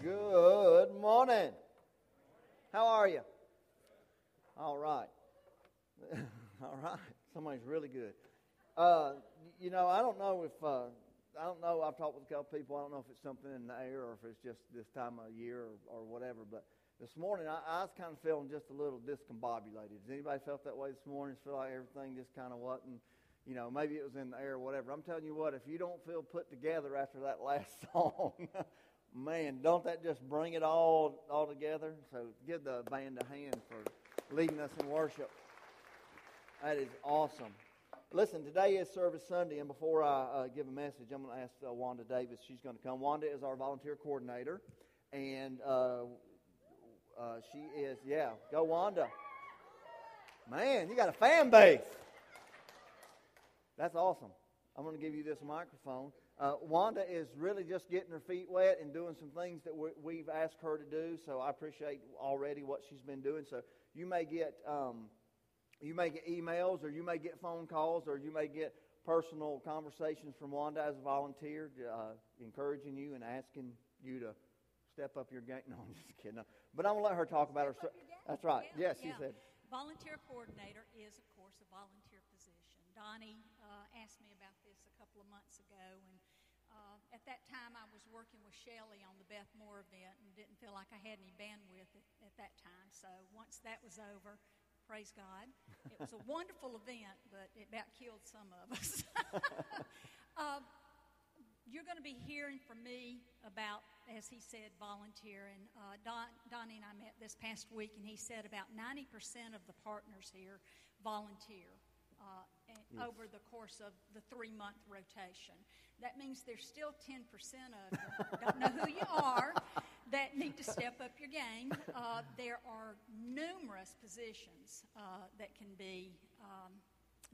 Good morning. How are you? All right. All right. Somebody's really good. Uh, you know, I don't know if uh, I don't know. I've talked with a couple people. I don't know if it's something in the air or if it's just this time of year or, or whatever. But this morning, I, I was kind of feeling just a little discombobulated. Has anybody felt that way this morning? Just feel like everything just kind of wasn't you know, maybe it was in the air or whatever. I'm telling you what, if you don't feel put together after that last song, man, don't that just bring it all all together? So give the band a hand for leading us in worship. That is awesome. Listen, today is Service Sunday, and before I uh, give a message, I'm going to ask uh, Wanda Davis. She's going to come. Wanda is our volunteer coordinator, and uh, uh she is, yeah, go Wanda. Man, you got a fan base. That's awesome. I'm going to give you this microphone. Uh, Wanda is really just getting her feet wet and doing some things that we, have asked her to do. So I appreciate already what she's been doing. So you may get um, you may get emails, or you may get phone calls, or you may get personal conversations from Wanda as a volunteer, uh, encouraging you and asking you to step up your game. No, I'm just kidding. No. But I'm going to let her talk about her. That's right. Yeah, yes, yeah. she said. Volunteer coordinator is, of course, a volunteer position. Donnie uh, asked me about this a couple of months ago, and uh, at that time I was working with Shelley on the Beth Moore event and didn't feel like I had any bandwidth at, at that time. So once that was over, praise God, it was a wonderful event, but it about killed some of us. uh, you're going to be hearing from me about, as he said, volunteer. And uh, Don, Donnie and I met this past week, and he said about 90% of the partners here volunteer uh, yes. over the course of the three month rotation. That means there's still 10% of you, don't know who you are, that need to step up your game. Uh, there are numerous positions uh, that can be, um,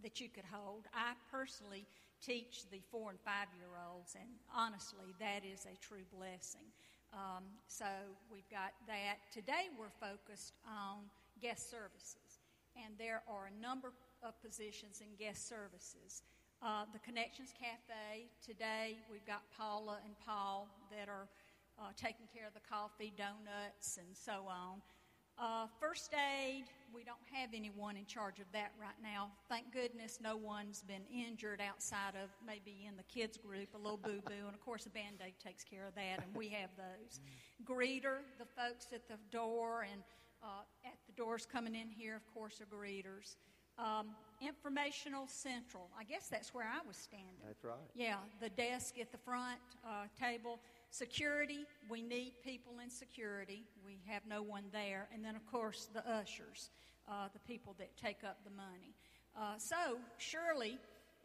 that you could hold. I personally teach the four and five year olds, and honestly, that is a true blessing. Um, so we've got that. Today we're focused on guest services, and there are a number of positions in guest services. Uh, the Connections Cafe, today we've got Paula and Paul that are uh, taking care of the coffee, donuts, and so on. Uh, first aid, we don't have anyone in charge of that right now. Thank goodness no one's been injured outside of maybe in the kids group, a little boo boo, and of course a band aid takes care of that, and we have those. Greeter, the folks at the door and uh, at the doors coming in here, of course, are greeters. Um, informational Central. I guess that's where I was standing. That's right. Yeah, the desk at the front uh, table. Security, we need people in security. We have no one there. And then, of course, the ushers, uh, the people that take up the money. Uh, so, surely,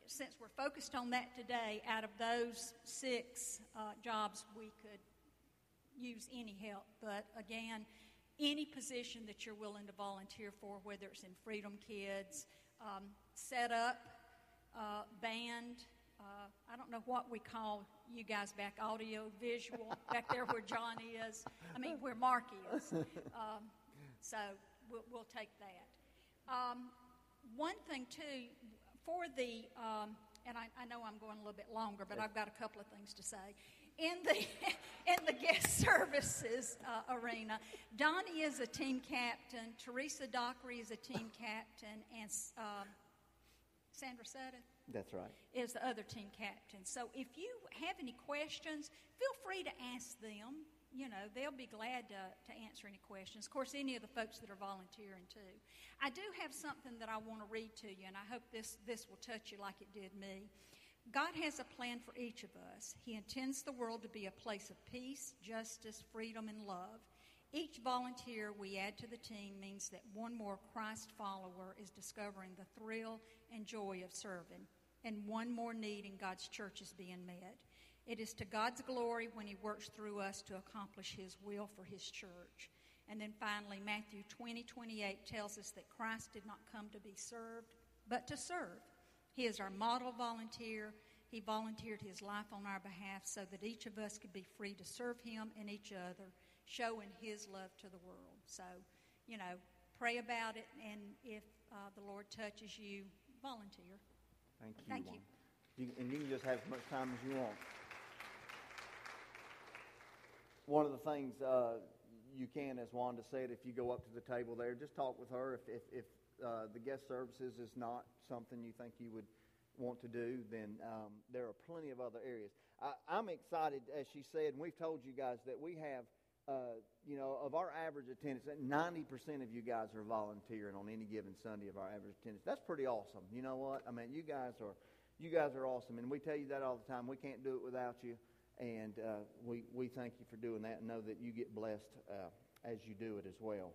since we're focused on that today, out of those six uh, jobs, we could use any help. But again, any position that you're willing to volunteer for, whether it's in Freedom Kids, um, set up, uh, band. Uh, I don't know what we call you guys back, audio, visual, back there where John is. I mean, where Mark is. Um, so we'll, we'll, take that. Um, one thing, too, for the, um, and I, I, know I'm going a little bit longer, but I've got a couple of things to say in the in the guest services uh, arena. Donnie is a team captain. Teresa Dockery is a team captain, and um, Sandra Sutton. That's right. Is the other team captain. So if you have any questions, feel free to ask them. You know, they'll be glad to, to answer any questions. Of course, any of the folks that are volunteering too. I do have something that I want to read to you, and I hope this, this will touch you like it did me. God has a plan for each of us. He intends the world to be a place of peace, justice, freedom, and love. Each volunteer we add to the team means that one more Christ follower is discovering the thrill and joy of serving, and one more need in God's church is being met. It is to God's glory when He works through us to accomplish His will for His church. And then finally, Matthew 20 28 tells us that Christ did not come to be served, but to serve he is our model volunteer. He volunteered his life on our behalf so that each of us could be free to serve him and each other, showing his love to the world. So, you know, pray about it, and if uh, the Lord touches you, volunteer. Thank you. Thank you. you. And you can just have as much time as you want. one of the things uh, you can, as Wanda said, if you go up to the table there, just talk with her. If, if, if uh, the guest services is not something you think you would want to do, then um, there are plenty of other areas. I, am excited, as she said, and we've told you guys that we have, uh, you know, of our average attendance, 90% of you guys are volunteering on any given Sunday of our average attendance. That's pretty awesome. You know what? I mean, you guys are, you guys are awesome, and we tell you that all the time. We can't do it without you, and uh, we we thank you for doing that, and know that you get blessed uh, as you do it as well.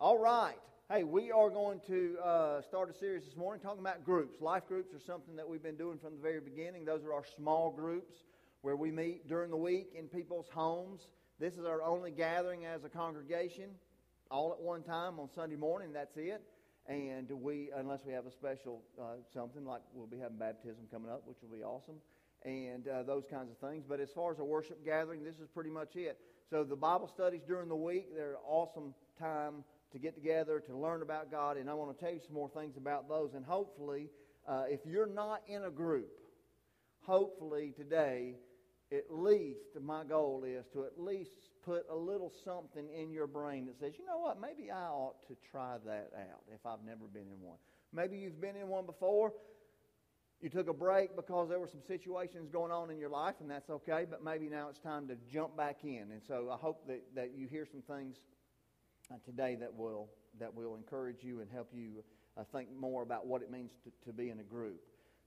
All right. Hey, we are going to uh, start a series this morning talking about groups. Life groups are something that we've been doing from the very beginning. Those are our small groups where we meet during the week in people's homes. This is our only gathering as a congregation, all at one time on Sunday morning. That's it. And we, unless we have a special uh, something like we'll be having baptism coming up, which will be awesome, and uh, those kinds of things. But as far as a worship gathering, this is pretty much it. So the Bible studies during the week, they're an awesome time to get together to learn about God, and I want to tell you some more things about those. And hopefully, uh, if you're not in a group, hopefully today, at least my goal is to at least put a little something in your brain that says, you know what, maybe I ought to try that out if I've never been in one. Maybe you've been in one before. You took a break because there were some situations going on in your life, and that's okay, but maybe now it's time to jump back in. And so I hope that, that you hear some things today that will, that will encourage you and help you uh, think more about what it means to, to be in a group.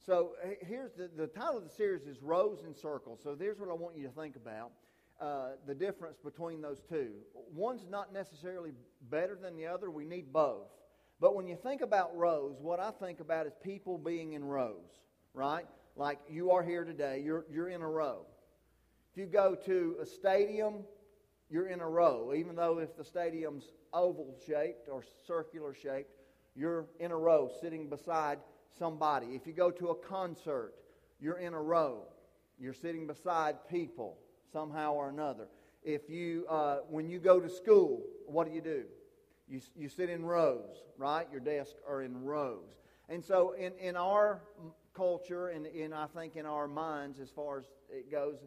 So here's the, the title of the series is Rows and Circles. So here's what I want you to think about. Uh, the difference between those two. One's not necessarily better than the other. We need both. But when you think about rows, what I think about is people being in rows, right? Like you are here today, you're, you're in a row. If you go to a stadium, you're in a row. Even though if the stadium's oval shaped or circular shaped, you're in a row sitting beside somebody. If you go to a concert, you're in a row. You're sitting beside people somehow or another. If you, uh, when you go to school, what do you do? You, you sit in rows, right? Your desks are in rows. And so in, in our culture and in, I think in our minds as far as it goes,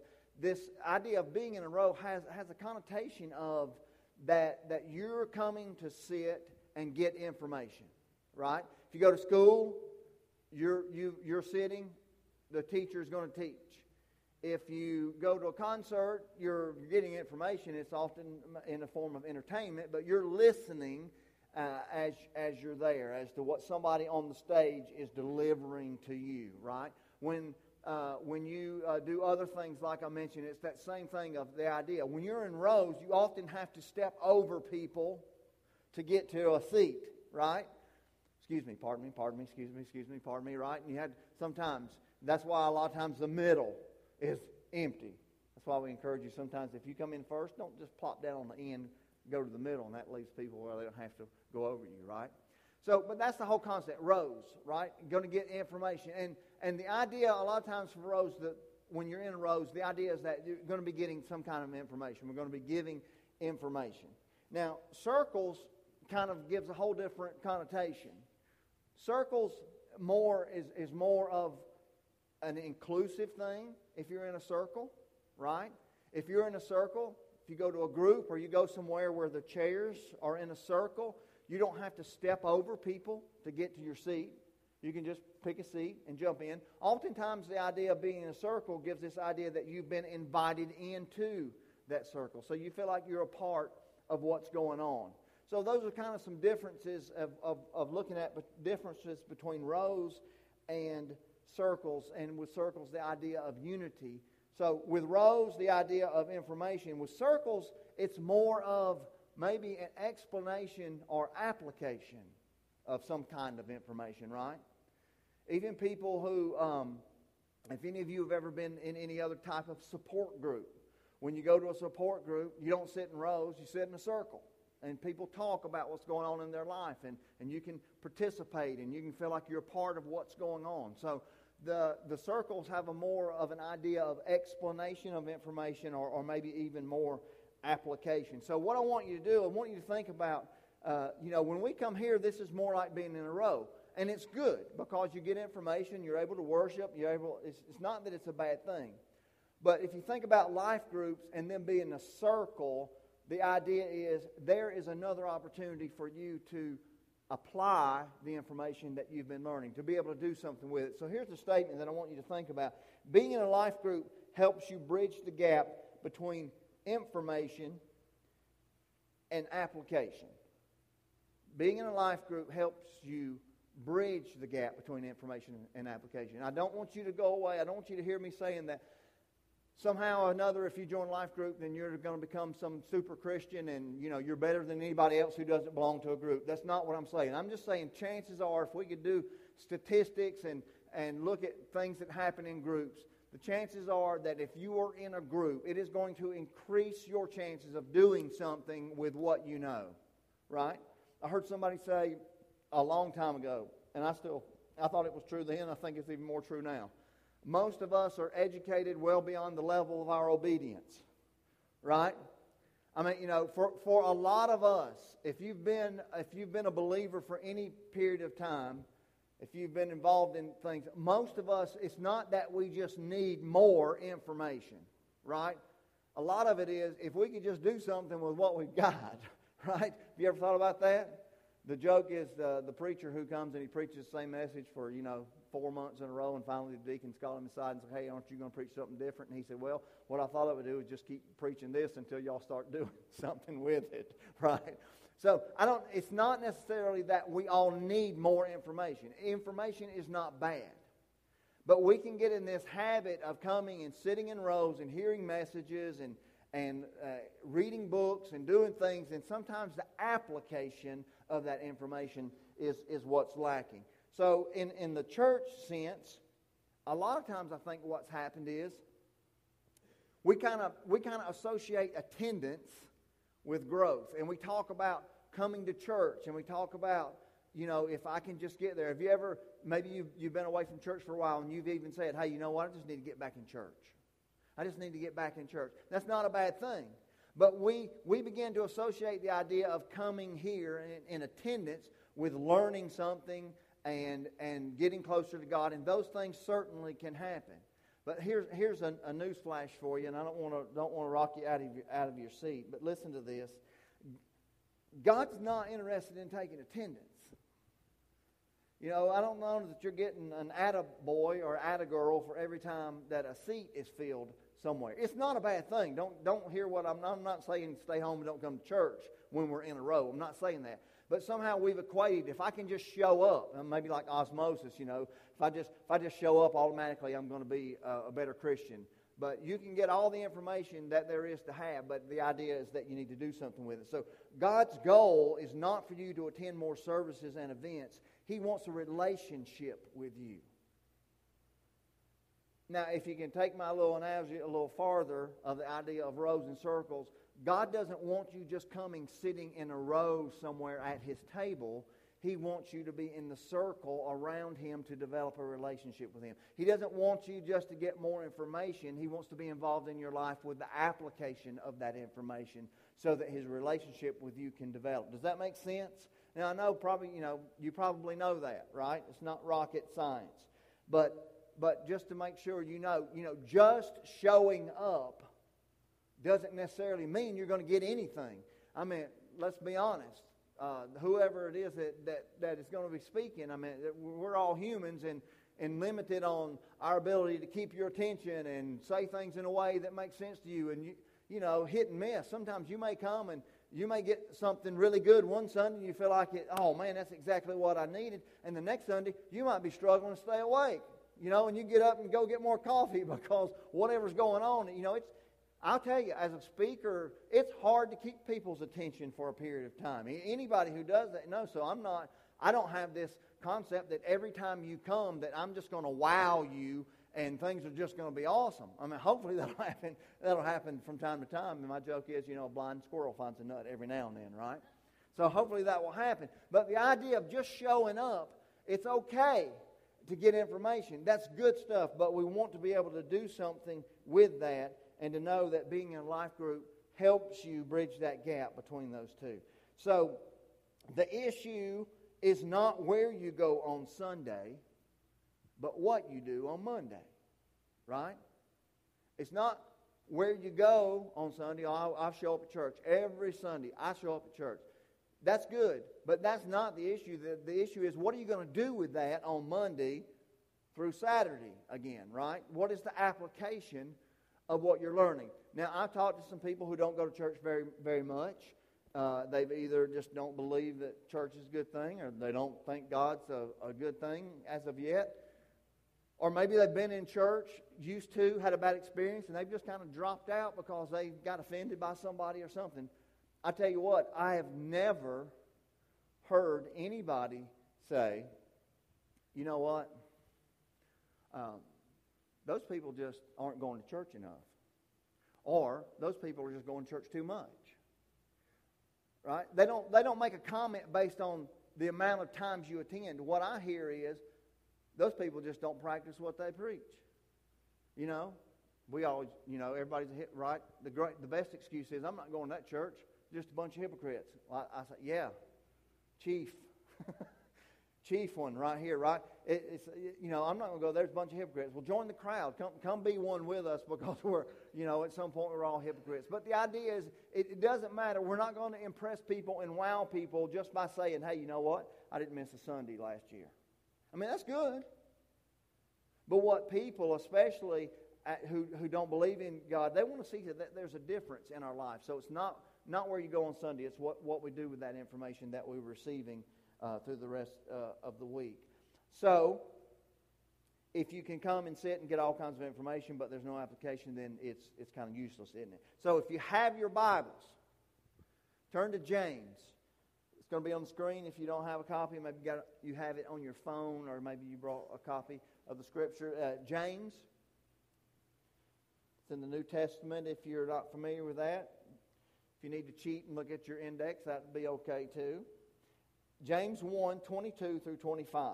this idea of being in a row has, has a connotation of that, that you're coming to sit and get information, right? If you go to school, you're, you, you're sitting, the teacher is going to teach. If you go to a concert, you're getting information. It's often in a form of entertainment, but you're listening uh, as, as you're there, as to what somebody on the stage is delivering to you, right? When uh, when you uh, do other things like I mentioned, it's that same thing of the idea. When you're in rows, you often have to step over people to get to a seat, right? Excuse me, pardon me, pardon me, excuse me, excuse me, pardon me, right? And you had sometimes, that's why a lot of times the middle is empty. That's why we encourage you sometimes if you come in first, don't just plop down on the end, go to the middle, and that leaves people where they don't have to go over you, right? So, but that's the whole concept. Rows, right? Going to get information. And and the idea, a lot of times for rows, that when you're in rows, the idea is that you're going to be getting some kind of information. We're going to be giving information. Now, circles kind of gives a whole different connotation. Circles more is, is more of an inclusive thing if you're in a circle, right? If you're in a circle, if you go to a group or you go somewhere where the chairs are in a circle, you don't have to step over people to get to your seat. You can just pick a seat and jump in. Oftentimes, the idea of being in a circle gives this idea that you've been invited into that circle. So you feel like you're a part of what's going on. So those are kind of some differences of, of, of looking at differences between rows and circles, and with circles, the idea of unity. So with rows, the idea of information. With circles, it's more of maybe an explanation or application of some kind of information, right? Even people who, um, if any of you have ever been in any other type of support group, when you go to a support group, you don't sit in rows, you sit in a circle. And people talk about what's going on in their life, and, and you can participate, and you can feel like you're part of what's going on. So the, the circles have a more of an idea of explanation of information or, or maybe even more application. So, what I want you to do, I want you to think about, uh, you know, when we come here, this is more like being in a row and it's good because you get information, you're able to worship, you're able, it's, it's not that it's a bad thing. But if you think about life groups and them being in a circle, the idea is there is another opportunity for you to apply the information that you've been learning, to be able to do something with it. So here's the statement that I want you to think about. Being in a life group helps you bridge the gap between information and application. Being in a life group helps you bridge the gap between information and application. I don't want you to go away. I don't want you to hear me saying that somehow or another, if you join a life group, then you're going to become some super Christian and you know you're better than anybody else who doesn't belong to a group. That's not what I'm saying. I'm just saying chances are, if we could do statistics and and look at things that happen in groups, the chances are that if you are in a group, it is going to increase your chances of doing something with what you know. Right? I heard somebody say a long time ago, and I still I thought it was true then. I think it's even more true now most of us are educated well beyond the level of our obedience. Right? I mean, you know, for, for a lot of us, if you've been if you've been a believer for any period of time, if you've been involved in things, most of us, it's not that we just need more information, right? A lot of it is if we could just do something with what we've got, right? Have you ever thought about that? The joke is uh, the preacher who comes and he preaches the same message for, you know, four months in a row, and finally the deacons call him aside and say, Hey, aren't you going to preach something different? And he said, Well, what I thought I would do is just keep preaching this until y'all start doing something with it, right? So I don't, it's not necessarily that we all need more information. Information is not bad. But we can get in this habit of coming and sitting in rows and hearing messages and, and uh, reading books and doing things, and sometimes the application of that information is, is what's lacking. So, in, in the church sense, a lot of times I think what's happened is we kind of we kind of associate attendance with growth, and we talk about coming to church, and we talk about you know if I can just get there. Have you ever maybe you've, you've been away from church for a while, and you've even said, "Hey, you know what? I just need to get back in church. I just need to get back in church." That's not a bad thing. But we, we begin to associate the idea of coming here in, in attendance with learning something and, and getting closer to God, and those things certainly can happen. But here's, here's a, a news flash for you, and I don't want to don't want to rock you out of your, out of your seat, but listen to this. God's not interested in taking attendance. You know, I don't know that you're getting an atta boy or atta girl for every time that a seat is filled somewhere. It's not a bad thing. Don't don't hear what I'm. I'm not saying stay home and don't come to church when we're in a row. I'm not saying that. But somehow we've equated if I can just show up, maybe like osmosis, you know, if I just if I just show up automatically, I'm going to be a, a better Christian. But you can get all the information that there is to have, but the idea is that you need to do something with it. So God's goal is not for you to attend more services and events. He wants a relationship with you. Now, if you can take my little analogy a little farther of the idea of rows and circles, God doesn't want you just coming sitting in a row somewhere at his table. He wants you to be in the circle around him to develop a relationship with him. He doesn't want you just to get more information. He wants to be involved in your life with the application of that information so that his relationship with you can develop. Does that make sense? Now I know probably, you know, you probably know that, right? It's not rocket science. But but just to make sure you know, you know, just showing up doesn't necessarily mean you're going to get anything. I mean, let's be honest. Uh, whoever it is that, that, that is going to be speaking, I mean, we're all humans and, and limited on our ability to keep your attention and say things in a way that makes sense to you. And, you, you know, hit and miss. Sometimes you may come and you may get something really good one Sunday and you feel like, it, oh man, that's exactly what I needed. And the next Sunday, you might be struggling to stay awake. You know, and you get up and go get more coffee because whatever's going on, you know, it's, I'll tell you, as a speaker, it's hard to keep people's attention for a period of time. Anybody who does that knows. So I'm not, I don't have this concept that every time you come that I'm just going to wow you and things are just going to be awesome. I mean, hopefully that'll happen. That'll happen from time to time. And my joke is, you know, a blind squirrel finds a nut every now and then, right? So hopefully that will happen. But the idea of just showing up, it's okay to get information. That's good stuff, but we want to be able to do something with that and to know that being in a life group helps you bridge that gap between those two. So the issue is not where you go on Sunday, but what you do on Monday, right? It's not where you go on Sunday. Oh, I, I show up at church every Sunday. I show up at church. That's good, but that's not the issue. The, the issue is what are you going to do with that on Monday through Saturday again, right? What is the application of what you're learning? Now, I've talked to some people who don't go to church very, very much. Uh, they either just don't believe that church is a good thing or they don't think God's a, a good thing as of yet. Or maybe they've been in church, used to, had a bad experience, and they've just kind of dropped out because they got offended by somebody or something. I tell you what, I have never heard anybody say, you know what? Um, those people just aren't going to church enough. Or those people are just going to church too much. Right? They don't, they don't make a comment based on the amount of times you attend. What I hear is those people just don't practice what they preach. You know, we always, you know, everybody's hit right. The great, the best excuse is I'm not going to that church. Just a bunch of hypocrites. Well, I, I say, yeah, chief, chief one right here, right? It, it's you know I'm not going to go. There's a bunch of hypocrites. Well, join the crowd. Come come be one with us because we're you know at some point we're all hypocrites. But the idea is it, it doesn't matter. We're not going to impress people and wow people just by saying, hey, you know what? I didn't miss a Sunday last year. I mean that's good. But what people, especially uh, who, who don't believe in God, they want to see that there's a difference in our life. So it's not, not where you go on Sunday, it's what, what we do with that information that we're receiving uh, through the rest uh, of the week. So, if you can come and sit and get all kinds of information, but there's no application, then it's, it's kind of useless, isn't it? So, if you have your Bibles, turn to James. It's going to be on the screen if you don't have a copy. Maybe you, got, you have it on your phone, or maybe you brought a copy of the scripture. Uh, James, it's in the New Testament if you're not familiar with that. If you need to cheat and look at your index, that would be okay too. James 1 22 through 25.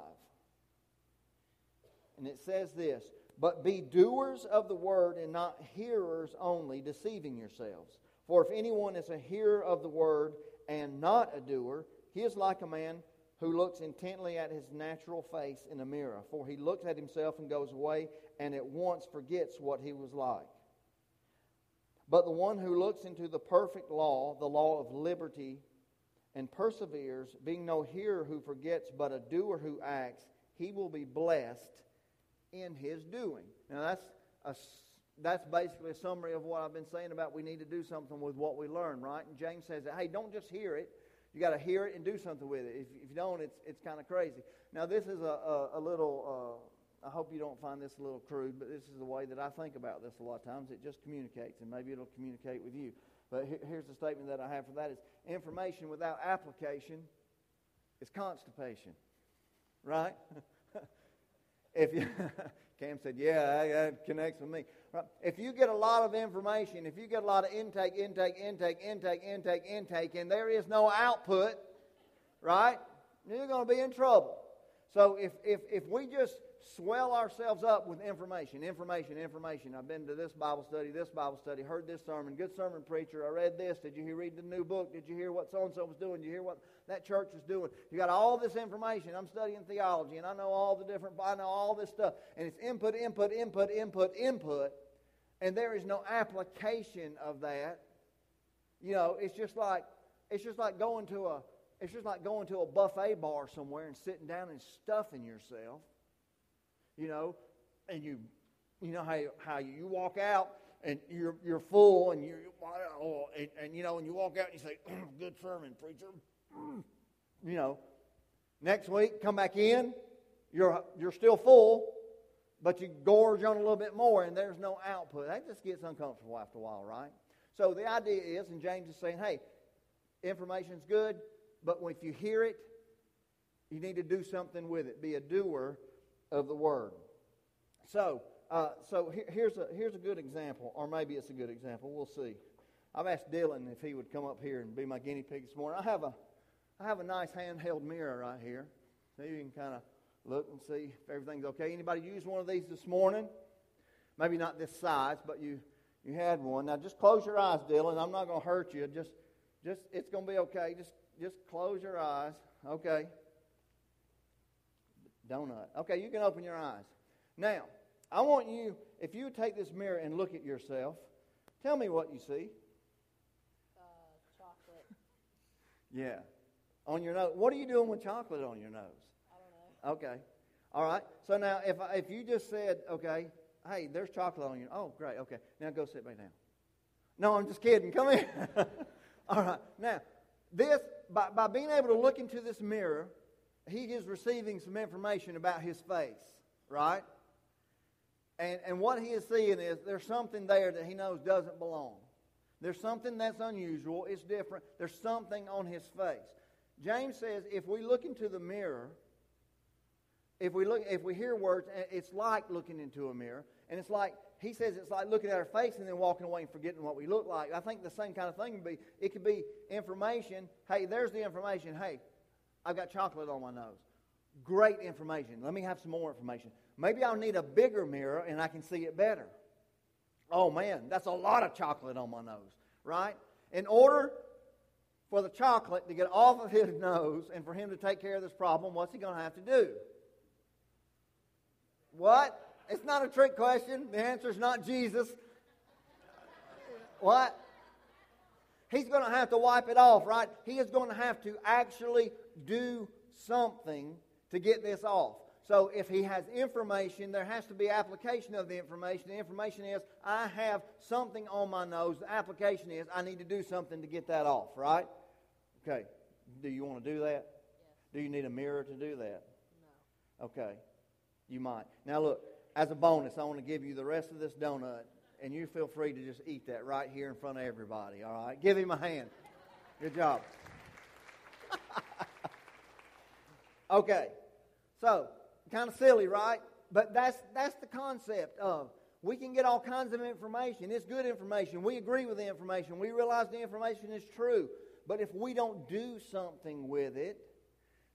And it says this But be doers of the word and not hearers only, deceiving yourselves. For if anyone is a hearer of the word and not a doer, he is like a man who looks intently at his natural face in a mirror. For he looks at himself and goes away and at once forgets what he was like. But the one who looks into the perfect law, the law of liberty, and perseveres, being no hearer who forgets, but a doer who acts, he will be blessed in his doing. Now that's a, that's basically a summary of what I've been saying about we need to do something with what we learn, right? And James says that, hey, don't just hear it, you got to hear it and do something with it. If, if you don't, it's, it's kind of crazy. Now, this is a, a, a little, uh, I hope you don't find this a little crude, but this is the way that I think about this a lot of times. It just communicates, and maybe it'll communicate with you. But he, here's the statement that I have for that is information without application is constipation. Right? if you Cam said, Yeah, that connects with me. If you get a lot of information, if you get a lot of intake, intake, intake, intake, intake, intake, and there is no output, right, you're going to be in trouble. So if, if, if we just swell ourselves up with information, information, information. I've been to this Bible study, this Bible study, heard this sermon, good sermon preacher. I read this. Did you hear, read the new book? Did you hear what so and so was doing? Did you hear what that church was doing? You got all this information. I'm studying theology, and I know all the different. I know all this stuff, and it's input, input, input, input, input, and there is no application of that. You know, it's just like it's just like going to a it's just like going to a buffet bar somewhere and sitting down and stuffing yourself you know, and you, you know how, how you walk out and you're, you're full and you're, oh, and, and you know, and you walk out and you say, mm, good sermon, preacher. Mm, you know, next week, come back in, you're, you're still full, but you gorge on a little bit more and there's no output. That just gets uncomfortable after a while, right? So the idea is, and James is saying, hey, information's good, but if you hear it, you need to do something with it. Be a doer of the word. So, uh, so here, here's a here's a good example, or maybe it's a good example. We'll see. I've asked Dylan if he would come up here and be my guinea pig this morning. I have a I have a nice handheld mirror right here, so you can kind of look and see if everything's okay. Anybody use one of these this morning? Maybe not this size, but you you had one. Now just close your eyes, Dylan. I'm not going to hurt you. Just just it's going to be okay. Just just close your eyes. Okay. Donut. Okay, you can open your eyes. Now, I want you, if you take this mirror and look at yourself, tell me what you see. Uh, chocolate. Yeah. On your nose. What are you doing with chocolate on your nose? I don't know. Okay. All right. So now, if, if you just said, okay, hey, there's chocolate on you. Oh, great. Okay. Now go sit back down. No, I'm just kidding. Come here. All right. Now, this, by, by being able to look into this mirror, he is receiving some information about his face, right? And, and what he is seeing is there's something there that he knows doesn't belong. There's something that's unusual. It's different. There's something on his face. James says if we look into the mirror, if we look, if we hear words, it's like looking into a mirror, and it's like he says it's like looking at our face and then walking away and forgetting what we look like. I think the same kind of thing would be. It could be information. Hey, there's the information. Hey, I've got chocolate on my nose. Great information. Let me have some more information. Maybe I'll need a bigger mirror and I can see it better. Oh man, that's a lot of chocolate on my nose, right? In order for the chocolate to get off of his nose and for him to take care of this problem, what's he going to have to do? What? It's not a trick question. The answer is not Jesus. What? He's going to have to wipe it off, right? He is going to have to actually do something to get this off. So if he has information, there has to be application of the information. The information is, I have something on my nose. The application is, I need to do something to get that off, right? Okay. Do you want to do that? Yes. Do you need a mirror to do that? No. Okay. You might. Now, look, as a bonus, I want to give you the rest of this donut, and you feel free to just eat that right here in front of everybody, all right? Give him a hand. Good job. okay. So, kind of silly, right? But that's, that's the concept of we can get all kinds of information. It's good information. We agree with the information. We realize the information is true. But if we don't do something with it,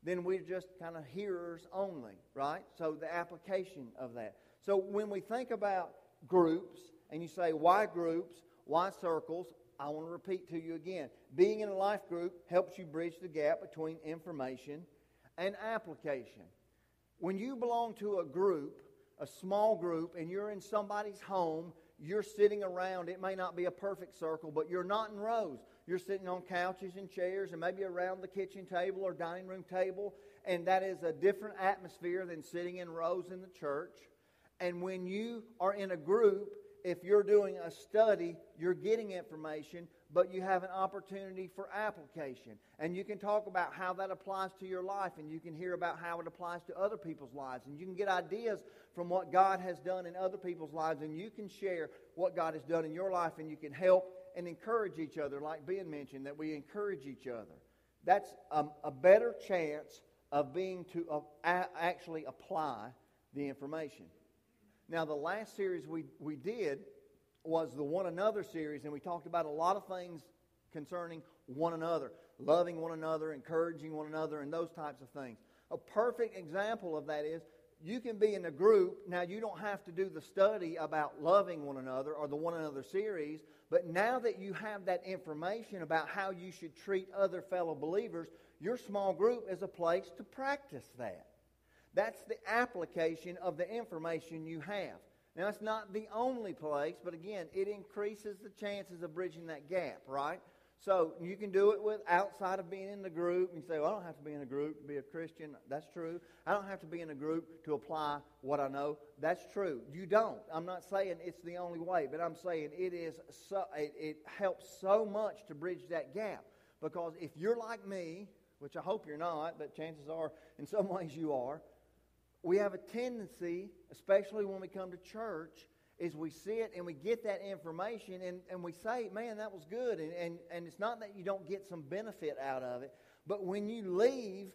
then we're just kind of hearers only, right? So the application of that. So when we think about groups, and you say, why groups? Why circles? I want to repeat to you again. Being in a life group helps you bridge the gap between information and application. When you belong to a group, a small group, and you're in somebody's home, you're sitting around. It may not be a perfect circle, but you're not in rows. You're sitting on couches and chairs and maybe around the kitchen table or dining room table, and that is a different atmosphere than sitting in rows in the church. And when you are in a group, if you're doing a study, you're getting information, but you have an opportunity for application. And you can talk about how that applies to your life, and you can hear about how it applies to other people's lives. And you can get ideas from what God has done in other people's lives, and you can share what God has done in your life, and you can help and encourage each other, like Ben mentioned, that we encourage each other. That's a, a better chance of being to uh, actually apply the information. Now, the last series we, we did was the One Another series, and we talked about a lot of things concerning one another, loving one another, encouraging one another, and those types of things. A perfect example of that is you can be in a group. Now, you don't have to do the study about loving one another or the One Another series, but now that you have that information about how you should treat other fellow believers, your small group is a place to practice that. That's the application of the information you have. Now, it's not the only place, but again, it increases the chances of bridging that gap, right? So you can do it with outside of being in the group. You say, well, I don't have to be in a group to be a Christian. That's true. I don't have to be in a group to apply what I know. That's true. You don't. I'm not saying it's the only way, but I'm saying it is so, it, it helps so much to bridge that gap. Because if you're like me, which I hope you're not, but chances are in some ways you are, we have a tendency, especially when we come to church, is we sit and we get that information and, and we say, man, that was good. And, and, and it's not that you don't get some benefit out of it, but when you leave,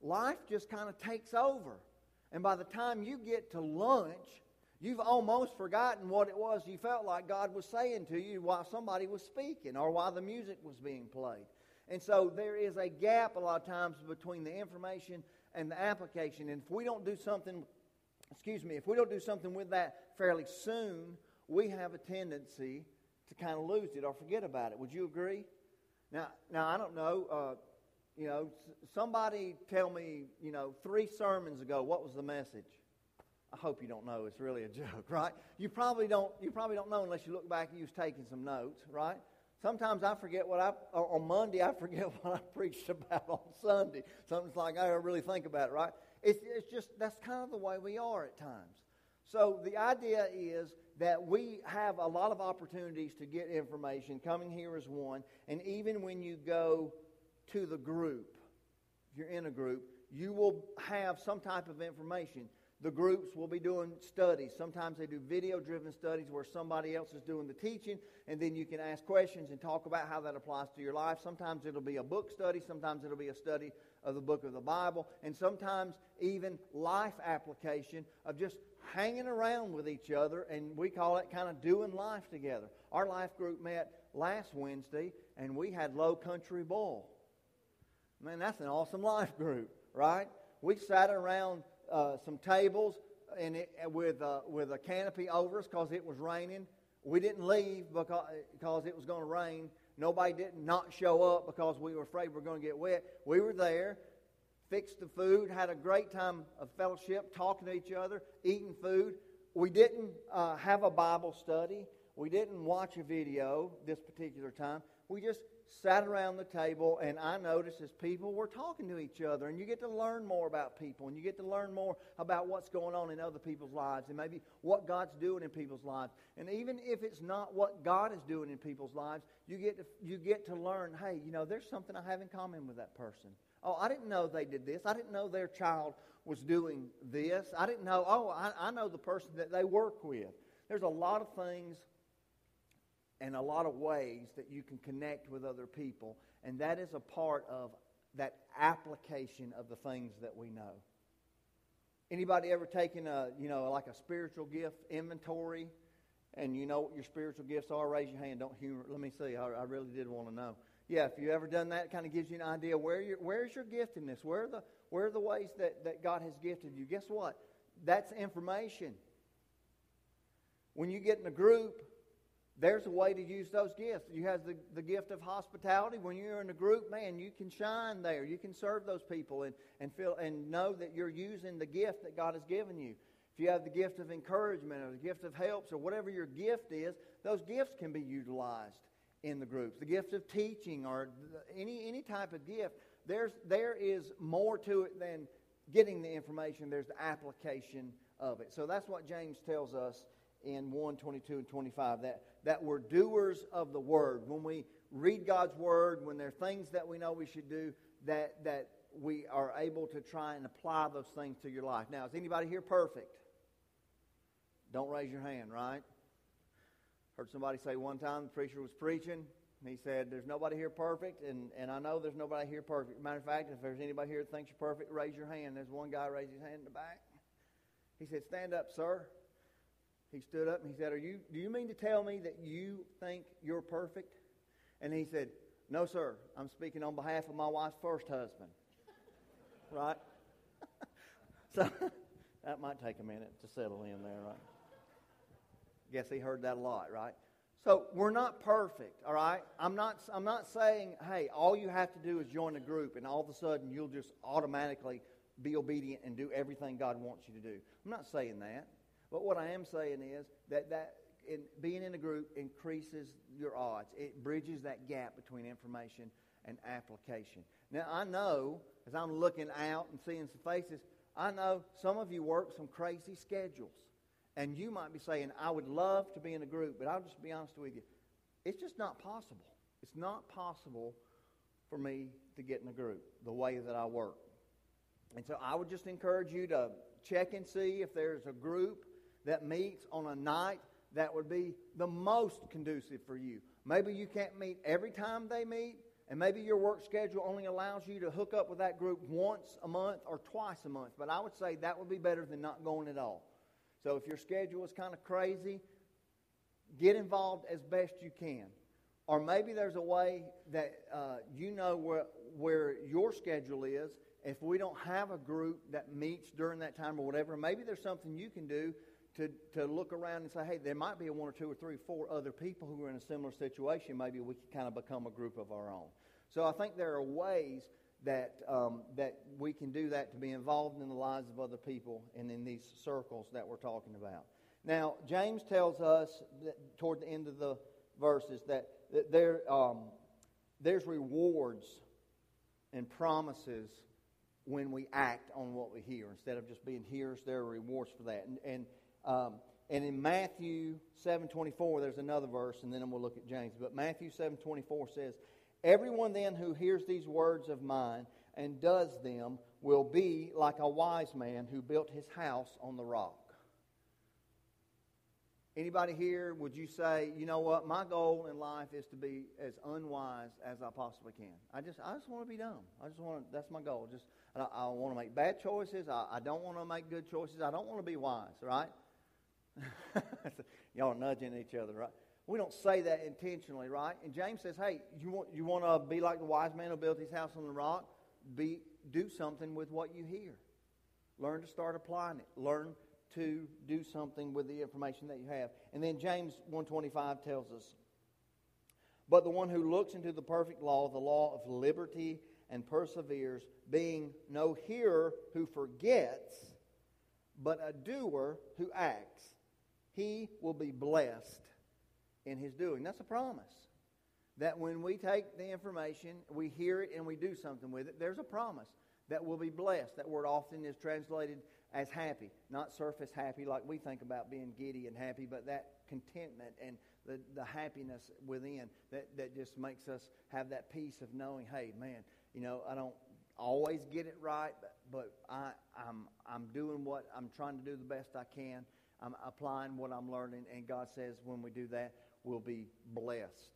life just kind of takes over. And by the time you get to lunch, you've almost forgotten what it was you felt like God was saying to you while somebody was speaking or while the music was being played. And so there is a gap a lot of times between the information and the application. And if we don't do something, excuse me, if we don't do something with that fairly soon, we have a tendency to kind of lose it or forget about it. Would you agree? Now, now I don't know. Uh, you know, somebody tell me. You know, three sermons ago, what was the message? I hope you don't know. It's really a joke, right? You probably don't. You probably don't know unless you look back and you was taking some notes, right? Sometimes I forget what I on Monday. I forget what I preached about on Sunday. Something's like I don't really think about it, right? It's, it's just that's kind of the way we are at times. So the idea is that we have a lot of opportunities to get information. Coming here is one, and even when you go to the group, if you're in a group, you will have some type of information. The groups will be doing studies. Sometimes they do video driven studies where somebody else is doing the teaching, and then you can ask questions and talk about how that applies to your life. Sometimes it'll be a book study, sometimes it'll be a study of the book of the Bible, and sometimes even life application of just hanging around with each other, and we call it kind of doing life together. Our life group met last Wednesday, and we had Low Country Boil. Man, that's an awesome life group, right? We sat around uh, some tables and it, with, uh, with a canopy over us because it was raining. We didn't leave because, because it was going to rain. Nobody did not show up because we were afraid we were going to get wet. We were there, fixed the food, had a great time of fellowship, talking to each other, eating food. We didn't uh, have a Bible study. We didn't watch a video this particular time. We just sat around the table, and I noticed as people were talking to each other, and you get to learn more about people, and you get to learn more about what's going on in other people's lives, and maybe what God's doing in people's lives. And even if it's not what God is doing in people's lives, you get to, you get to learn, hey, you know, there's something I have in common with that person. Oh, I didn't know they did this. I didn't know their child was doing this. I didn't know, oh, I, I know the person that they work with. There's a lot of things and a lot of ways that you can connect with other people. And that is a part of that application of the things that we know. Anybody ever taken a, you know, like a spiritual gift inventory and you know what your spiritual gifts are? Raise your hand. Don't humor. Let me see. I, I really did want to know. Yeah, if you ever done that, it kind of gives you an idea where your, where's your giftedness? Where are the where are the ways that, that God has gifted you? Guess what? That's information. When you get in a group there's a way to use those gifts. You have the, the gift of hospitality. When you're in a group, man, you can shine there. You can serve those people and, and feel and know that you're using the gift that God has given you. If you have the gift of encouragement or the gift of helps or whatever your gift is, those gifts can be utilized in the groups. The gift of teaching or any any type of gift. There's there is more to it than getting the information. There's the application of it. So that's what James tells us in 1, 22, and 25, that, that we're doers of the word. When we read God's word, when there are things that we know we should do, that, that we are able to try and apply those things to your life. Now, is anybody here perfect? Don't raise your hand, right? Heard somebody say one time the preacher was preaching. He said, There's nobody here perfect, and, and I know there's nobody here perfect. Matter of fact, if there's anybody here that thinks you're perfect, raise your hand. There's one guy raised his hand in the back. He said, Stand up, sir. He stood up and he said, Are you, Do you mean to tell me that you think you're perfect? And he said, No, sir. I'm speaking on behalf of my wife's first husband. right? so that might take a minute to settle in there, right? Guess he heard that a lot, right? So we're not perfect, all right? I'm not, I'm not saying, hey, all you have to do is join a group and all of a sudden you'll just automatically be obedient and do everything God wants you to do. I'm not saying that. But what I am saying is that, that in, being in a group increases your odds. It bridges that gap between information and application. Now, I know, as I'm looking out and seeing some faces, I know some of you work some crazy schedules. And you might be saying, I would love to be in a group, but I'll just be honest with you. It's just not possible. It's not possible for me to get in a group the way that I work. And so I would just encourage you to check and see if there's a group that meets on a night that would be the most conducive for you. Maybe you can't meet every time they meet, and maybe your work schedule only allows you to hook up with that group once a month or twice a month. But I would say that would be better than not going at all. So if your schedule is kind of crazy, get involved as best you can. Or maybe there's a way that uh, you know where, where your schedule is. If we don't have a group that meets during that time or whatever, maybe there's something you can do to, to look around and say, hey, there might be one or two or three or four other people who are in a similar situation. Maybe we can kind of become a group of our own. So I think there are ways that, um, that we can do that to be involved in the lives of other people and in these circles that we're talking about. Now, James tells us toward the end of the verses that, that there, um, there's rewards and promises when we act on what we hear. Instead of just being hearers, there are rewards for that. And, and, um, and in Matthew 7.24, there's another verse, and then we'll look at James. But Matthew 7.24 says, Everyone then who hears these words of mine and does them will be like a wise man who built his house on the rock. Anybody here, would you say, you know what, my goal in life is to be as unwise as I possibly can? I just, I just want to be dumb. I just want to, that's my goal. Just, I, I want to make bad choices. I, I don't want to make good choices. I don't want to be wise, right? Y'all nudging each other, right? We don't say that intentionally, right? And James says, hey, you want, you want to be like the wise man who built his house on the rock? Be, do something with what you hear. Learn to start applying it. Learn to do something with the information that you have. And then James 125 tells us, but the one who looks into the perfect law, the law of liberty, and perseveres, being no hearer who forgets, but a doer who acts, he will be blessed in his doing. That's a promise. That when we take the information, we hear it, and we do something with it, there's a promise that we'll be blessed. That word often is translated as happy, not surface happy like we think about being giddy and happy, but that contentment and the, the happiness within that, that just makes us have that peace of knowing, hey, man, you know, I don't always get it right, but, but I, I'm, I'm doing what I'm trying to do the best I can. I'm applying what I'm learning, and God says when we do that, we'll be blessed.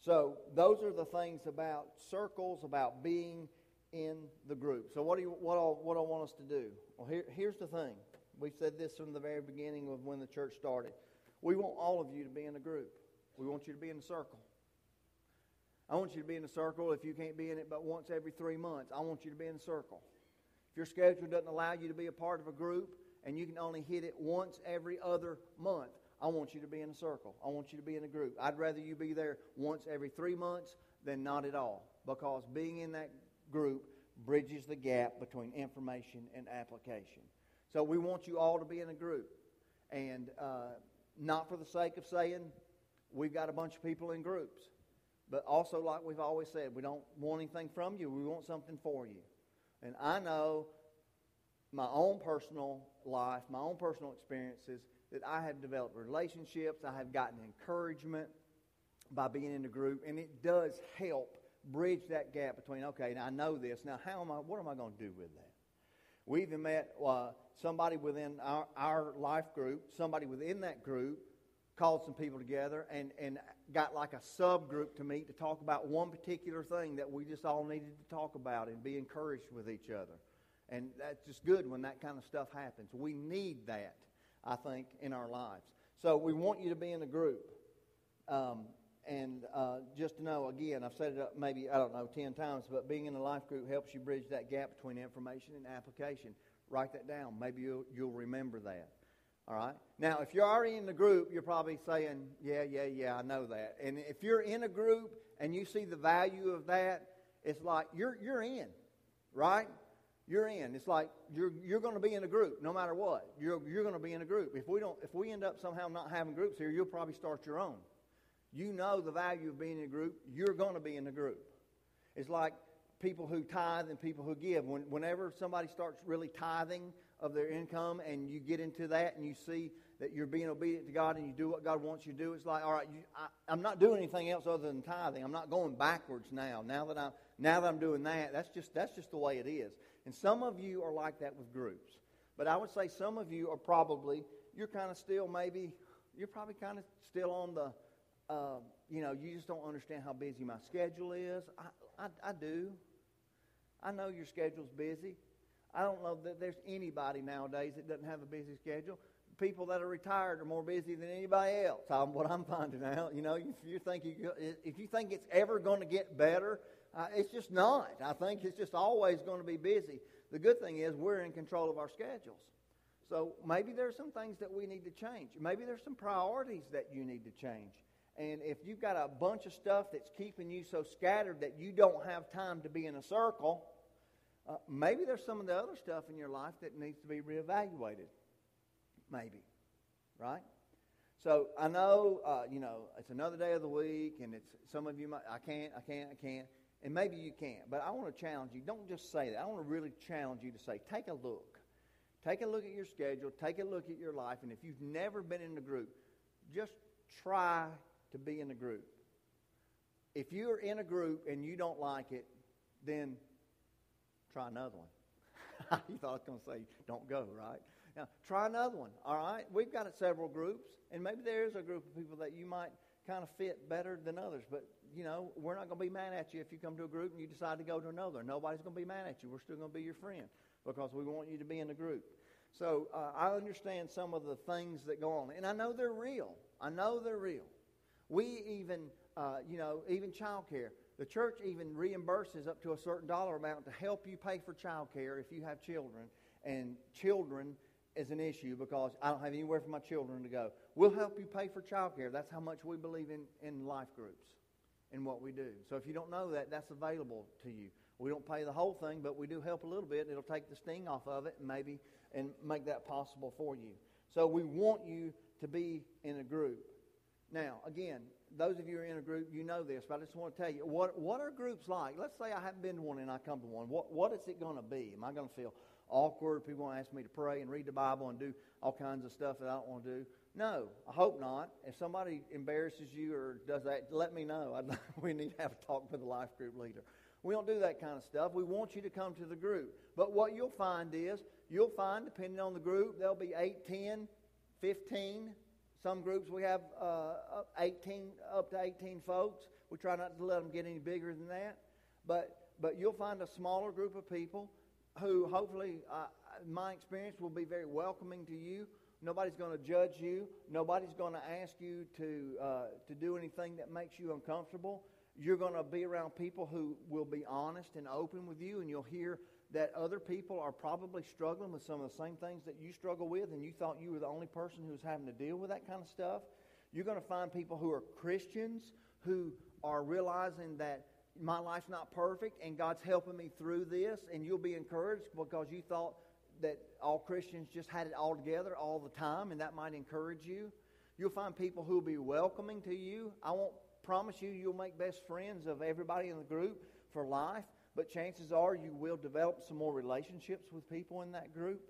So those are the things about circles, about being in the group. So what do you what I, what I want us to do? Well, here, here's the thing. We said this from the very beginning of when the church started. We want all of you to be in a group. We want you to be in a circle. I want you to be in a circle if you can't be in it but once every three months. I want you to be in a circle. If your schedule doesn't allow you to be a part of a group and you can only hit it once every other month, I want you to be in a circle. I want you to be in a group. I'd rather you be there once every three months than not at all because being in that group bridges the gap between information and application. So we want you all to be in a group. And uh, not for the sake of saying we've got a bunch of people in groups, but also, like we've always said, we don't want anything from you, we want something for you. And I know my own personal life, my own personal experiences, that I have developed relationships, I have gotten encouragement by being in the group, and it does help bridge that gap between, okay, now I know this. Now, how am I, what am I going to do with that? We even met uh, somebody within our, our life group, somebody within that group called some people together and, and got like a subgroup to meet to talk about one particular thing that we just all needed to talk about and be encouraged with each other. And that's just good when that kind of stuff happens. We need that, I think, in our lives. So we want you to be in a group. Um, and uh, just to know, again, I've said it up maybe, I don't know, 10 times, but being in a life group helps you bridge that gap between information and application. Write that down. Maybe you'll, you'll remember that. All right? Now, if you're already in the group, you're probably saying, yeah, yeah, yeah, I know that. And if you're in a group and you see the value of that, it's like you're, you're in, right? You're in. It's like you're, you're going to be in a group no matter what. You're, you're going to be in a group. If we, don't, if we end up somehow not having groups here, you'll probably start your own you know the value of being in a group, you're going to be in a group. It's like people who tithe and people who give. When, whenever somebody starts really tithing of their income and you get into that and you see that you're being obedient to God and you do what God wants you to do, it's like, all right, you, I, am not doing anything else other than tithing. I'm not going backwards now. Now that I'm now that I'm doing that, that's just that's just the way it is. And some of you are like that with groups. But I would say some of you are probably you're kind of still maybe you're probably kind of still on the uh, you know, you just don't understand how busy my schedule is. I, I, I do. I know your schedule's busy. I don't know that there's anybody nowadays that doesn't have a busy schedule. People that are retired are more busy than anybody else. I'm, what I'm finding out, you know, if you think you, if you think it's ever going to get better, uh, it's just not. I think it's just always going to be busy. The good thing is we're in control of our schedules. So maybe there's some things that we need to change. Maybe there's some priorities that you need to change. And if you've got a bunch of stuff that's keeping you so scattered that you don't have time to be in a circle, Uh, maybe there's some of the other stuff in your life that needs to be reevaluated. Maybe, right? So I know, uh, you know, it's another day of the week, and it's some of you might, I can't, I can't, I can't, and maybe you can't. But I want to challenge you. Don't just say that. I want to really challenge you to say, take a look, take a look at your schedule, take a look at your life, and if you've never been in a group, just try to be in a group. If you're in a group and you don't like it, then try another one. you thought I was going to say, don't go, right? Now, try another one, all right? We've got several groups, and maybe there is a group of people that you might kind of fit better than others, but, you know, we're not going to be mad at you if you come to a group and you decide to go to another. Nobody's going to be mad at you. We're still going to be your friend because we want you to be in a group. So uh, I understand some of the things that go on, and I know they're real. I know they're real. We even, uh, you know, even child care. The church even reimburses up to a certain dollar amount to help you pay for child care if you have children. And children is an issue because I don't have anywhere for my children to go. We'll help you pay for childcare. That's how much we believe in, in life groups and what we do. So if you don't know that, that's available to you. We don't pay the whole thing, but we do help a little bit. It'll take the sting off of it and maybe and make that possible for you. So we want you to be in a group. Now, again, those of you who are in a group, you know this, but I just want to tell you what what are groups like? Let's say I haven't been to one and I come to one. What what is it going to be? Am I going to feel awkward. People want to ask me to pray and read the Bible and do all kinds of stuff that I don't want to do. No, I hope not. If somebody embarrasses you or does that, let me know. I'd, we need to have a talk with the life group leader. We don't do that kind of stuff. We want you to come to the group. But what you'll find is, you'll find, depending on the group, there'll be 8, 10, 15. Some groups we have uh, 18, up to 18 folks. We try not to let them get any bigger than that. But, but you'll find a smaller group of people who hopefully, uh, my experience, will be very welcoming to you. Nobody's going to judge you. Nobody's going to ask you to, uh, to do anything that makes you uncomfortable. You're going to be around people who will be honest and open with you, and you'll hear that other people are probably struggling with some of the same things that you struggle with, and you thought you were the only person who was having to deal with that kind of stuff. You're going to find people who are Christians who are realizing that my life's not perfect and God's helping me through this, and you'll be encouraged because you thought that all Christians just had it all together all the time, and that might encourage you. You'll find people who will be welcoming to you. I won't promise you you'll make best friends of everybody in the group for life, but chances are you will develop some more relationships with people in that group.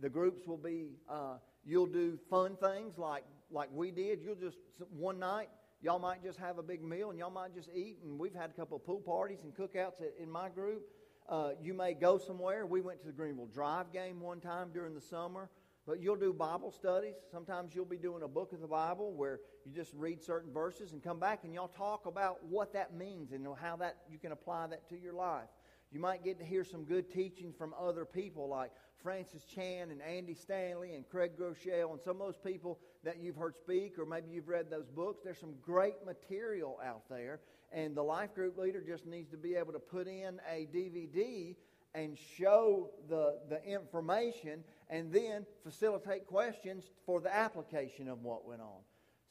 The groups will be, uh, you'll do fun things like, like we did. You'll just, one night, Y'all might just have a big meal and y'all might just eat. And we've had a couple of pool parties and cookouts in my group. Uh, you may go somewhere. We went to the Greenville Drive game one time during the summer. But you'll do Bible studies. Sometimes you'll be doing a book of the Bible where you just read certain verses and come back and y'all talk about what that means and how that you can apply that to your life. You might get to hear some good teaching from other people like Francis Chan and Andy Stanley and Craig Groeschel and some of those people that you've heard speak or maybe you've read those books. There's some great material out there, and the life group leader just needs to be able to put in a DVD and show the, the information and then facilitate questions for the application of what went on.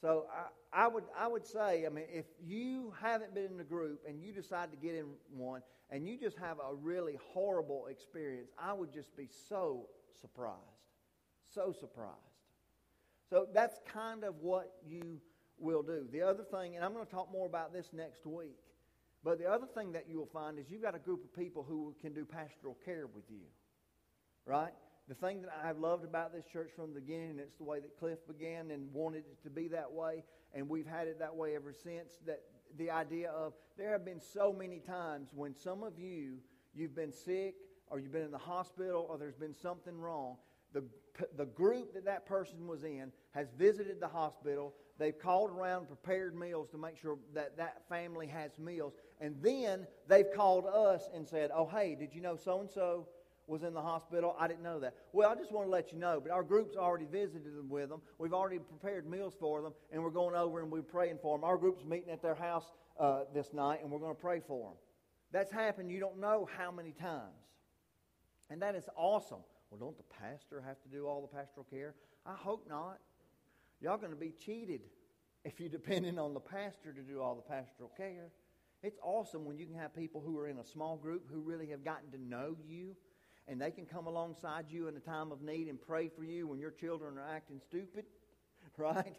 So I, I, would, I would say, I mean, if you haven't been in a group and you decide to get in one and you just have a really horrible experience, I would just be so surprised. So surprised. So that's kind of what you will do. The other thing, and I'm going to talk more about this next week, but the other thing that you'll find is you've got a group of people who can do pastoral care with you. Right? The thing that I've loved about this church from the beginning, and it's the way that Cliff began and wanted it to be that way, and we've had it that way ever since. That the idea of there have been so many times when some of you you've been sick or you've been in the hospital or there's been something wrong the, the group that that person was in has visited the hospital. They've called around and prepared meals to make sure that that family has meals. And then they've called us and said, Oh, hey, did you know so and so was in the hospital? I didn't know that. Well, I just want to let you know, but our group's already visited them with them. We've already prepared meals for them, and we're going over and we're praying for them. Our group's meeting at their house uh, this night, and we're going to pray for them. That's happened you don't know how many times. And that is awesome. Well, don't the pastor have to do all the pastoral care? I hope not. Y'all going to be cheated if you're depending on the pastor to do all the pastoral care. It's awesome when you can have people who are in a small group who really have gotten to know you and they can come alongside you in a time of need and pray for you when your children are acting stupid, right?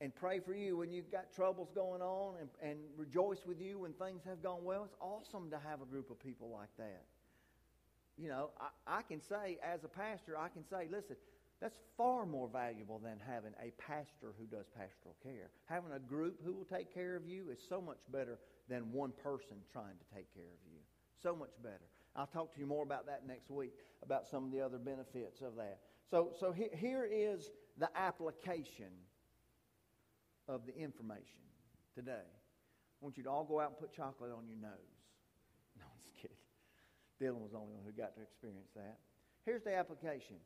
and pray for you when you've got troubles going on and, and rejoice with you when things have gone well. It's awesome to have a group of people like that. You know, I, I can say, as a pastor, I can say, listen, that's far more valuable than having a pastor who does pastoral care. Having a group who will take care of you is so much better than one person trying to take care of you. So much better. I'll talk to you more about that next week, about some of the other benefits of that. So, so he, here is the application of the information today. I want you to all go out and put chocolate on your nose. No, I'm just kidding. Dylan was the only one who got to experience that. Here's the application.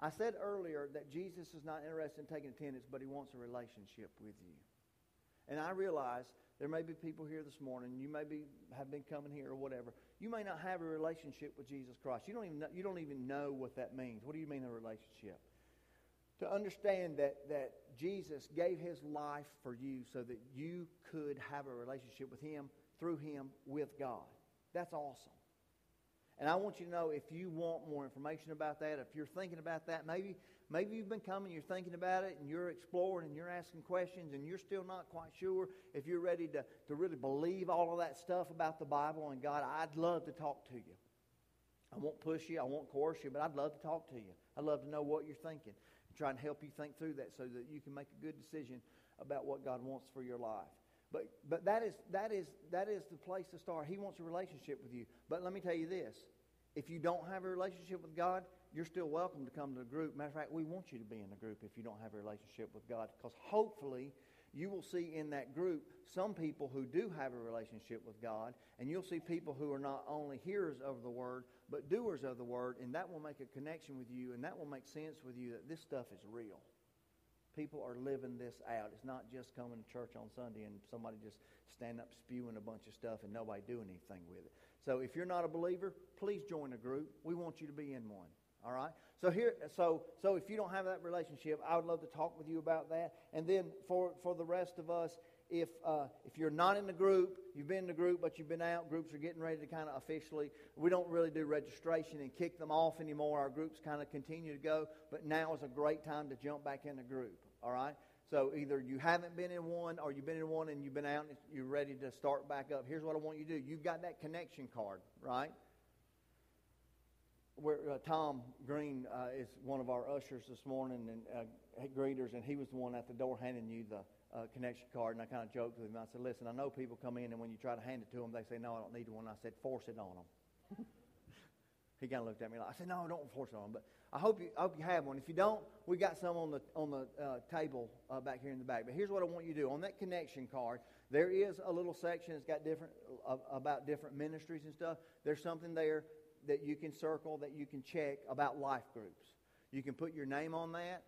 I said earlier that Jesus is not interested in taking attendance, but he wants a relationship with you. And I realize there may be people here this morning. You may be, have been coming here or whatever. You may not have a relationship with Jesus Christ. You don't even know, you don't even know what that means. What do you mean a relationship? To understand that, that Jesus gave his life for you so that you could have a relationship with him, through him, with God. That's awesome. And I want you to know if you want more information about that, if you're thinking about that, maybe maybe you've been coming, you're thinking about it, and you're exploring and you're asking questions, and you're still not quite sure if you're ready to, to really believe all of that stuff about the Bible and God, I'd love to talk to you. I won't push you, I won't coerce you, but I'd love to talk to you. I'd love to know what you're thinking and try and help you think through that so that you can make a good decision about what God wants for your life. But, but that, is, that, is, that is the place to start. He wants a relationship with you. But let me tell you this if you don't have a relationship with God, you're still welcome to come to the group. Matter of fact, we want you to be in the group if you don't have a relationship with God because hopefully you will see in that group some people who do have a relationship with God, and you'll see people who are not only hearers of the Word, but doers of the Word, and that will make a connection with you, and that will make sense with you that this stuff is real people are living this out. It's not just coming to church on Sunday and somebody just stand up spewing a bunch of stuff and nobody doing anything with it. So if you're not a believer, please join a group. We want you to be in one. All right. So here, so so if you don't have that relationship, I would love to talk with you about that. And then for for the rest of us, if uh, if you're not in the group, you've been in the group, but you've been out. Groups are getting ready to kind of officially. We don't really do registration and kick them off anymore. Our groups kind of continue to go, but now is a great time to jump back in the group. All right. So either you haven't been in one, or you've been in one and you've been out and you're ready to start back up. Here's what I want you to do. You've got that connection card, right? Where uh, Tom Green uh, is one of our ushers this morning and uh, greeters, and he was the one at the door handing you the uh, connection card, and I kind of joked with him. I said, "Listen, I know people come in, and when you try to hand it to them, they say, no, I don't need one.' I said, "Force it on them." Kind of looked at me like I said, "No, don't force it on them." But I hope you I hope you have one. If you don't, we got some on the on the uh, table uh, back here in the back. But here's what I want you to do on that connection card. There is a little section that's got different uh, about different ministries and stuff. There's something there that you can circle that you can check about life groups. You can put your name on that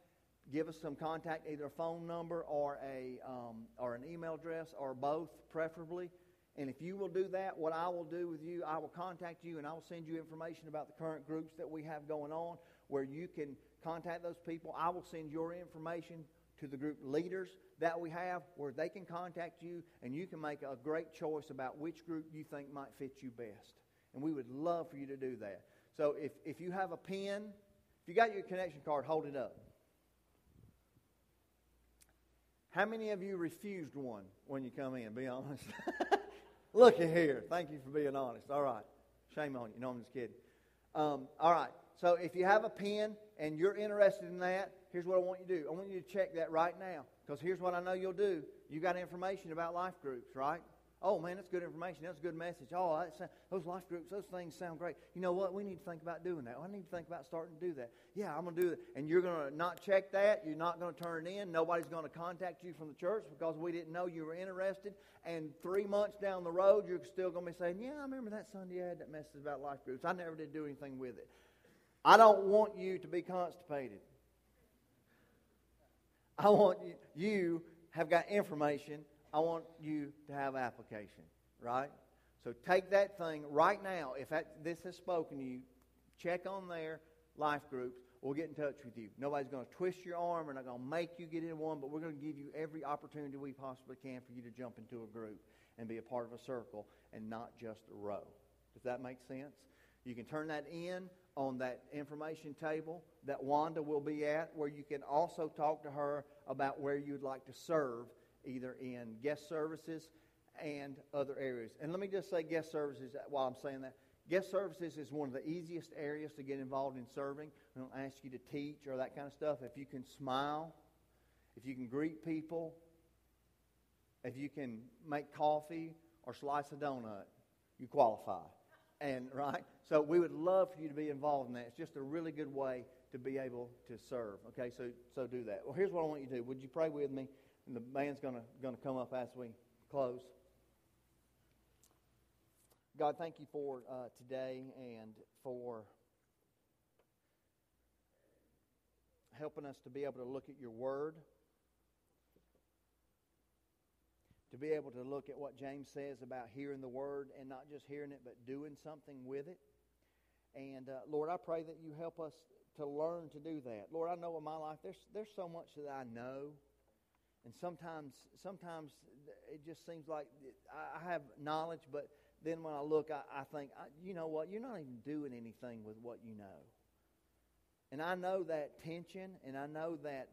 give us some contact, either a phone number or a um, or an email address or both, preferably. And if you will do that, what I will do with you, I will contact you and I will send you information about the current groups that we have going on, where you can contact those people. I will send your information to the group leaders that we have, where they can contact you and you can make a great choice about which group you think might fit you best. And we would love for you to do that. So if, if you have a pen, if you got your connection card, hold it up. How many of you refused one when you come in? Be honest. Look here. Thank you for being honest. All right. Shame on you. No, I'm just kidding. Um, all right. So if you have a pen and you're interested in that, here's what I want you to do. I want you to check that right now. Because here's what I know you'll do. You got information about life groups, right? Oh, man, that's good information. That's a good message. Oh, that's, those life groups, those things sound great. You know what? We need to think about doing that. I need to think about starting to do that. Yeah, I'm going to do that. And you're going to not check that. You're not going to turn it in. Nobody's going to contact you from the church because we didn't know you were interested. And three months down the road, you're still going to be saying, Yeah, I remember that Sunday I had that message about life groups. I never did do anything with it. I don't want you to be constipated. I want you, you have got information I want you to have application, right? So take that thing right now. If that, this has spoken to you, check on their life groups. We'll get in touch with you. Nobody's going to twist your arm. We're not going to make you get in one, but we're going to give you every opportunity we possibly can for you to jump into a group. and be a part of a circle and not just a row. Does that make sense? You can turn that in on that information table that Wanda will be at, where you can also talk to her about where you'd like to serve, either in guest services and other areas. And let me just say guest services while I'm saying that. Guest services is one of the easiest areas to get involved in serving. I don't ask you to teach or that kind of stuff. If you can smile, if you can greet people, if you can make coffee or slice a donut, you qualify. And right? So we would love for you to be involved in that. It's just a really good way to be able to serve. Okay, so so do that. Well, here's what I want you to do. Would you pray with me? And the band's gonna gonna come up as we close. God, thank you for uh, today and for helping us to be able to look at your word, to be able to look at what James says about hearing the word and not just hearing it, but doing something with it. And uh, Lord, I pray that you help us to learn to do that. Lord, I know in my life there's there's so much that I know, and sometimes sometimes it just seems like I have knowledge, but then when I look, I, I think, I, you know what? You're not even doing anything with what you know. And I know that tension, and I know that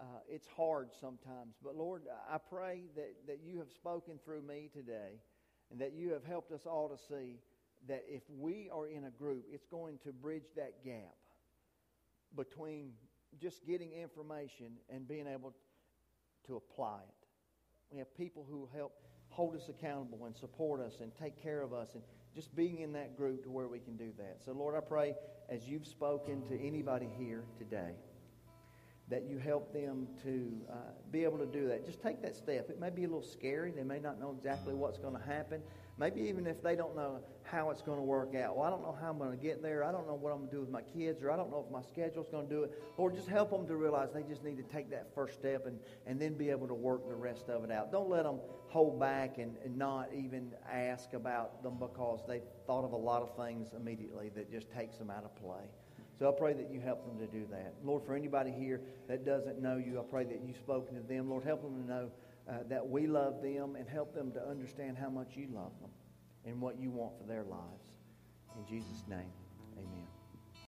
uh, it's hard sometimes. But Lord, I pray that, that you have spoken through me today, and that you have helped us all to see that if we are in a group, it's going to bridge that gap between just getting information and being able to apply it. We have people who help hold us accountable and support us and take care of us and just being in that group to where we can do that. So, Lord, I pray as you've spoken to anybody here today that you help them to uh, be able to do that. Just take that step. It may be a little scary. They may not know exactly what's going to happen. Maybe even if they don't know how it's going to work out. Well, I don't know how I'm going to get there. I don't know what I'm going to do with my kids, or I don't know if my schedule's going to do it. Lord, just help them to realize they just need to take that first step and, and then be able to work the rest of it out. Don't let them hold back and, and not even ask about them because they thought of a lot of things immediately that just takes them out of play. So I pray that you help them to do that. Lord, for anybody here that doesn't know you, I pray that you've spoken to them. Lord, help them to know uh, that we love them and help them to understand how much you love them and what you want for their lives. In Jesus' name, amen.